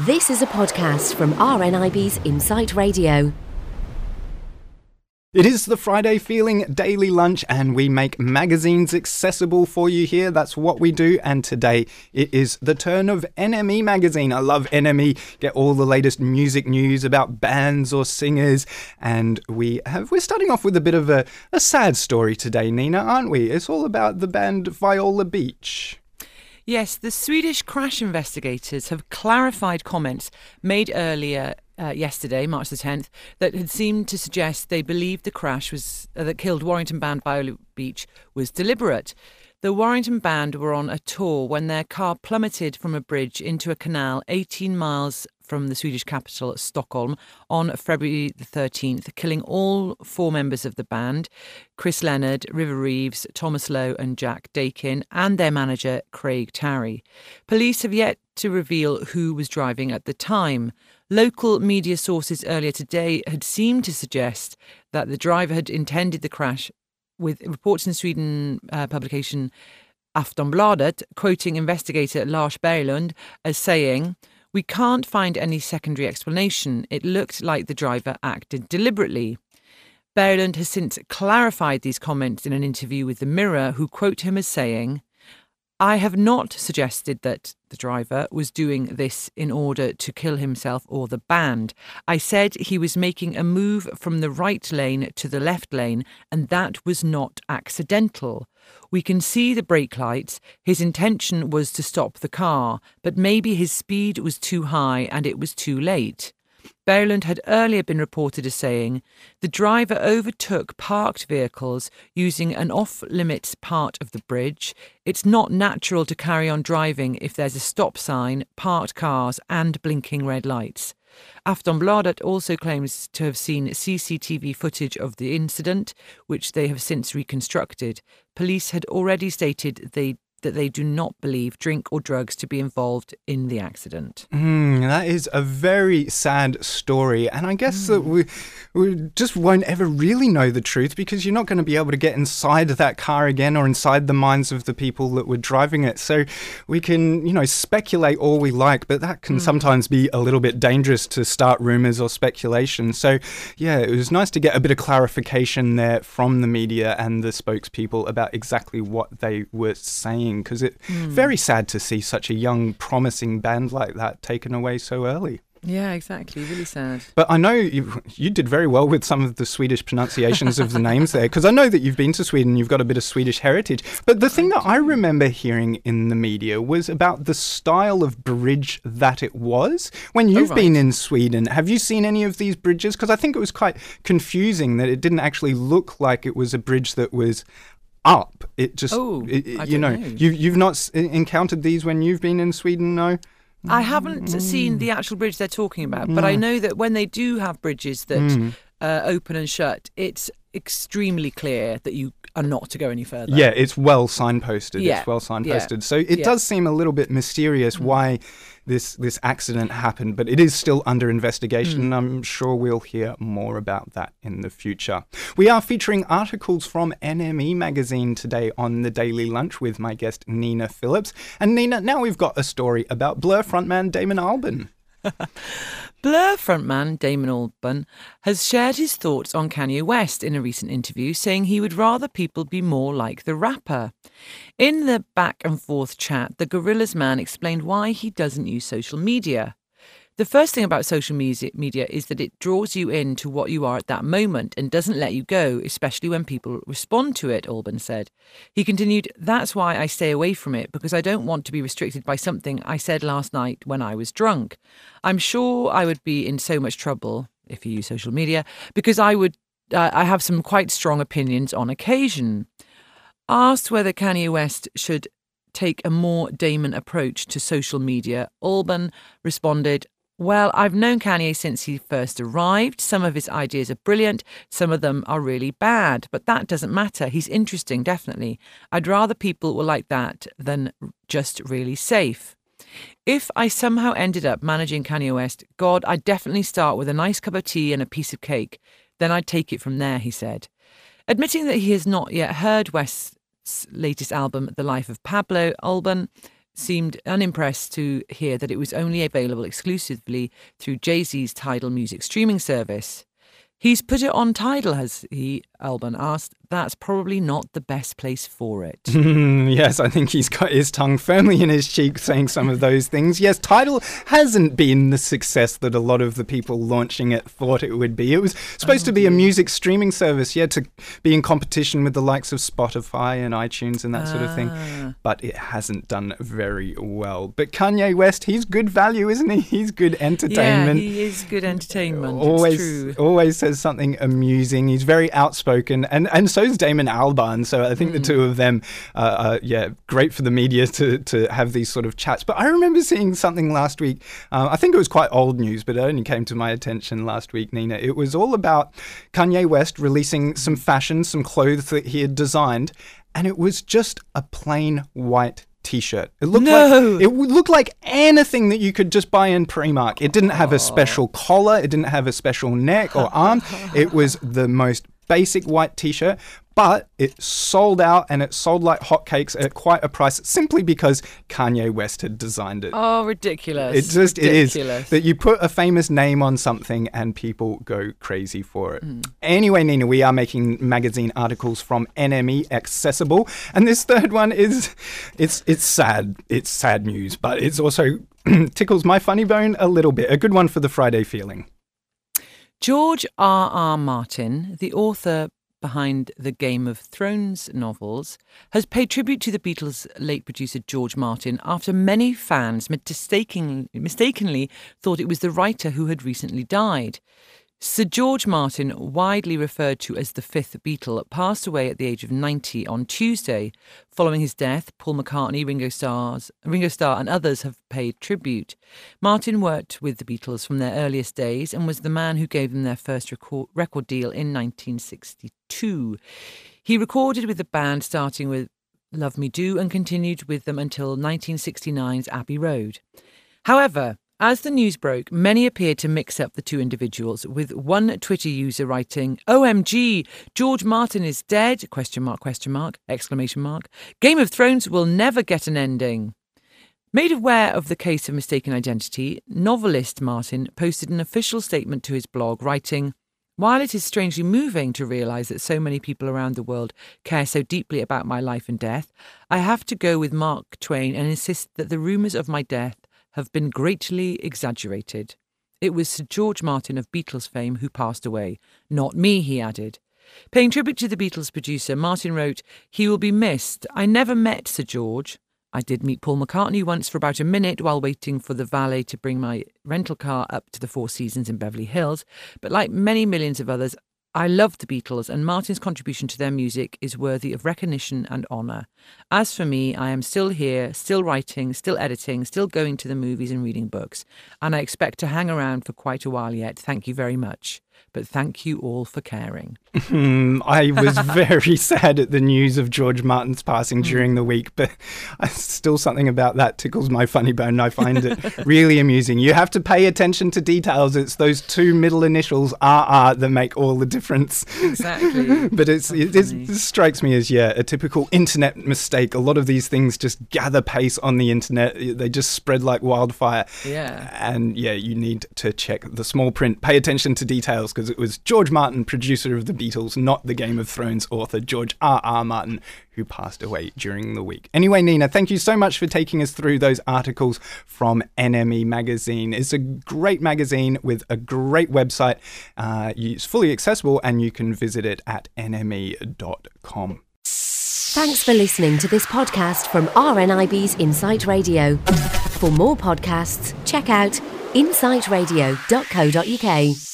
This is a podcast from RNIB's Insight Radio. It is the Friday Feeling Daily Lunch, and we make magazines accessible for you here. That's what we do. And today it is the turn of NME Magazine. I love NME. Get all the latest music news about bands or singers. And we have we're starting off with a bit of a, a sad story today, Nina, aren't we? It's all about the band Viola Beach. Yes, the Swedish crash investigators have clarified comments made earlier uh, yesterday, March the 10th, that had seemed to suggest they believed the crash was uh, that killed Warrington band Viola Beach was deliberate. The Warrington band were on a tour when their car plummeted from a bridge into a canal 18 miles from the Swedish capital, Stockholm, on February the 13th, killing all four members of the band Chris Leonard, River Reeves, Thomas Lowe, and Jack Dakin, and their manager, Craig Tarry. Police have yet to reveal who was driving at the time. Local media sources earlier today had seemed to suggest that the driver had intended the crash with reports in Sweden uh, publication Aftonbladet quoting investigator Lars Berglund as saying, We can't find any secondary explanation. It looked like the driver acted deliberately. Berglund has since clarified these comments in an interview with The Mirror, who quote him as saying, I have not suggested that the driver was doing this in order to kill himself or the band. I said he was making a move from the right lane to the left lane, and that was not accidental. We can see the brake lights. His intention was to stop the car, but maybe his speed was too high and it was too late. Berglund had earlier been reported as saying the driver overtook parked vehicles using an off limits part of the bridge. It's not natural to carry on driving if there's a stop sign, parked cars, and blinking red lights. Aftonbladet also claims to have seen CCTV footage of the incident, which they have since reconstructed. Police had already stated they that they do not believe drink or drugs to be involved in the accident. Mm, that is a very sad story, and I guess mm. that we, we just won't ever really know the truth because you're not going to be able to get inside that car again or inside the minds of the people that were driving it. So we can, you know, speculate all we like, but that can mm. sometimes be a little bit dangerous to start rumors or speculation. So yeah, it was nice to get a bit of clarification there from the media and the spokespeople about exactly what they were saying because it's mm. very sad to see such a young, promising band like that taken away so early. Yeah, exactly. Really sad. But I know you you did very well with some of the Swedish pronunciations of the names there because I know that you've been to Sweden, you've got a bit of Swedish heritage. But the thing that I remember hearing in the media was about the style of bridge that it was. When you've oh, right. been in Sweden, have you seen any of these bridges? Because I think it was quite confusing that it didn't actually look like it was a bridge that was up. It just, oh, it, you know, know, you you've not encountered these when you've been in Sweden, no. I haven't mm. seen the actual bridge they're talking about, but I know that when they do have bridges that mm. uh, open and shut, it's extremely clear that you are not to go any further. Yeah, it's well signposted. Yeah. It's well signposted. Yeah. So it yeah. does seem a little bit mysterious mm. why this this accident happened, but it is still under investigation. Mm. And I'm sure we'll hear more about that in the future. We are featuring articles from NME magazine today on the Daily Lunch with my guest Nina Phillips. And Nina, now we've got a story about Blur frontman Damon Albarn. Blur frontman Damon Albarn has shared his thoughts on Kanye West in a recent interview, saying he would rather people be more like the rapper. In the back and forth chat, the Gorillaz man explained why he doesn't use social media. The first thing about social media is that it draws you in to what you are at that moment and doesn't let you go, especially when people respond to it, Albarn said. He continued, That's why I stay away from it, because I don't want to be restricted by something I said last night when I was drunk. I'm sure I would be in so much trouble if you use social media, because I would uh, I have some quite strong opinions on occasion. Asked whether Kanye West should take a more Damon approach to social media, Albarn responded, well, I've known Kanye since he first arrived. Some of his ideas are brilliant, some of them are really bad, but that doesn't matter. He's interesting, definitely. I'd rather people were like that than just really safe. If I somehow ended up managing Kanye West, God, I'd definitely start with a nice cup of tea and a piece of cake. Then I'd take it from there, he said. Admitting that he has not yet heard West's latest album, The Life of Pablo, Albarn seemed unimpressed to hear that it was only available exclusively through Jay Z's Tidal music streaming service. He's put it on Tidal, has he? Albarn asked. That's probably not the best place for it. yes, I think he's got his tongue firmly in his cheek saying some of those things. Yes, Tidal hasn't been the success that a lot of the people launching it thought it would be. It was supposed oh, to be a music streaming service, yeah, to be in competition with the likes of Spotify and iTunes and that ah. sort of thing. Ah. But it hasn't done very well. But Kanye West, he's good value, isn't he? He's good entertainment. Yeah, he is good entertainment. Always, always says something amusing. He's very outspoken, and and so is Damon Albarn. So I think mm. the two of them, uh, are, yeah, great for the media to to have these sort of chats. But I remember seeing something last week. Uh, I think it was quite old news, but it only came to my attention last week, Nina. It was all about Kanye West releasing some fashion, some clothes that he had designed, and it was just a plain white T-shirt. It looked no. like it looked like anything that you could just buy in Primark. It didn't have a special collar. It didn't have a special neck or arm. it was the most basic white t-shirt, but it sold out and it sold like hotcakes at quite a price simply because Kanye West had designed it. Oh, ridiculous. It just ridiculous. it is that you put a famous name on something and people go crazy for it. Mm. Anyway, Nina, we are making magazine articles from NME accessible, and this third one is it's it's sad. It's sad news, but it's also tickles my funny bone a little bit. A good one for the Friday feeling. George R. R. Martin, the author behind the Game of Thrones novels, has paid tribute to the Beatles' late producer George Martin after many fans mistakenly, mistakenly thought it was the writer who had recently died. Sir George Martin, widely referred to as the fifth Beatle, passed away at the age of 90 on Tuesday. Following his death, Paul McCartney, Ringo, Stars, Ringo Starr, and others have paid tribute. Martin worked with the Beatles from their earliest days and was the man who gave them their first record, record deal in 1962. He recorded with the band starting with Love Me Do and continued with them until 1969's Abbey Road. However, as the news broke, many appeared to mix up the two individuals, with one Twitter user writing, "OMG, George Martin is dead?" question mark question mark exclamation mark. Game of Thrones will never get an ending. Made aware of the case of mistaken identity, novelist Martin posted an official statement to his blog writing, while it is strangely moving to realise that so many people around the world care so deeply about my life and death, I have to go with Mark Twain and insist that the rumours of my death have been greatly exaggerated. It was Sir George Martin of Beatles fame who passed away, not me, he added. Paying tribute to the Beatles producer, Martin wrote, He will be missed. I never met Sir George. I did meet Paul McCartney once for about a minute while waiting for the valet to bring my rental car up to the Four Seasons in Beverly Hills, but like many millions of others, I love the Beatles, and Martin's contribution to their music is worthy of recognition and honour. As for me, I am still here, still writing, still editing, still going to the movies and reading books, and I expect to hang around for quite a while yet. Thank you very much but thank you all for caring. Hmm, I was very sad at the news of George Martin's passing hmm. during the week, but still something about that tickles my funny bone. I find it really amusing. You have to pay attention to details. It's those two middle initials RR that make all the difference. Exactly. but it's, it, it strikes me as yeah a typical internet mistake. A lot of these things just gather pace on the internet. They just spread like wildfire. Yeah. And yeah, you need to check the small print. Pay attention to details because because it was George Martin, producer of the Beatles, not the Game of Thrones author George R. R. Martin, who passed away during the week. Anyway, Nina, thank you so much for taking us through those articles from NME Magazine. It's a great magazine with a great website. Uh, it's fully accessible and you can visit it at nme.com. Thanks for listening to this podcast from RNIB's Insight Radio. For more podcasts, check out insightradio.co.uk.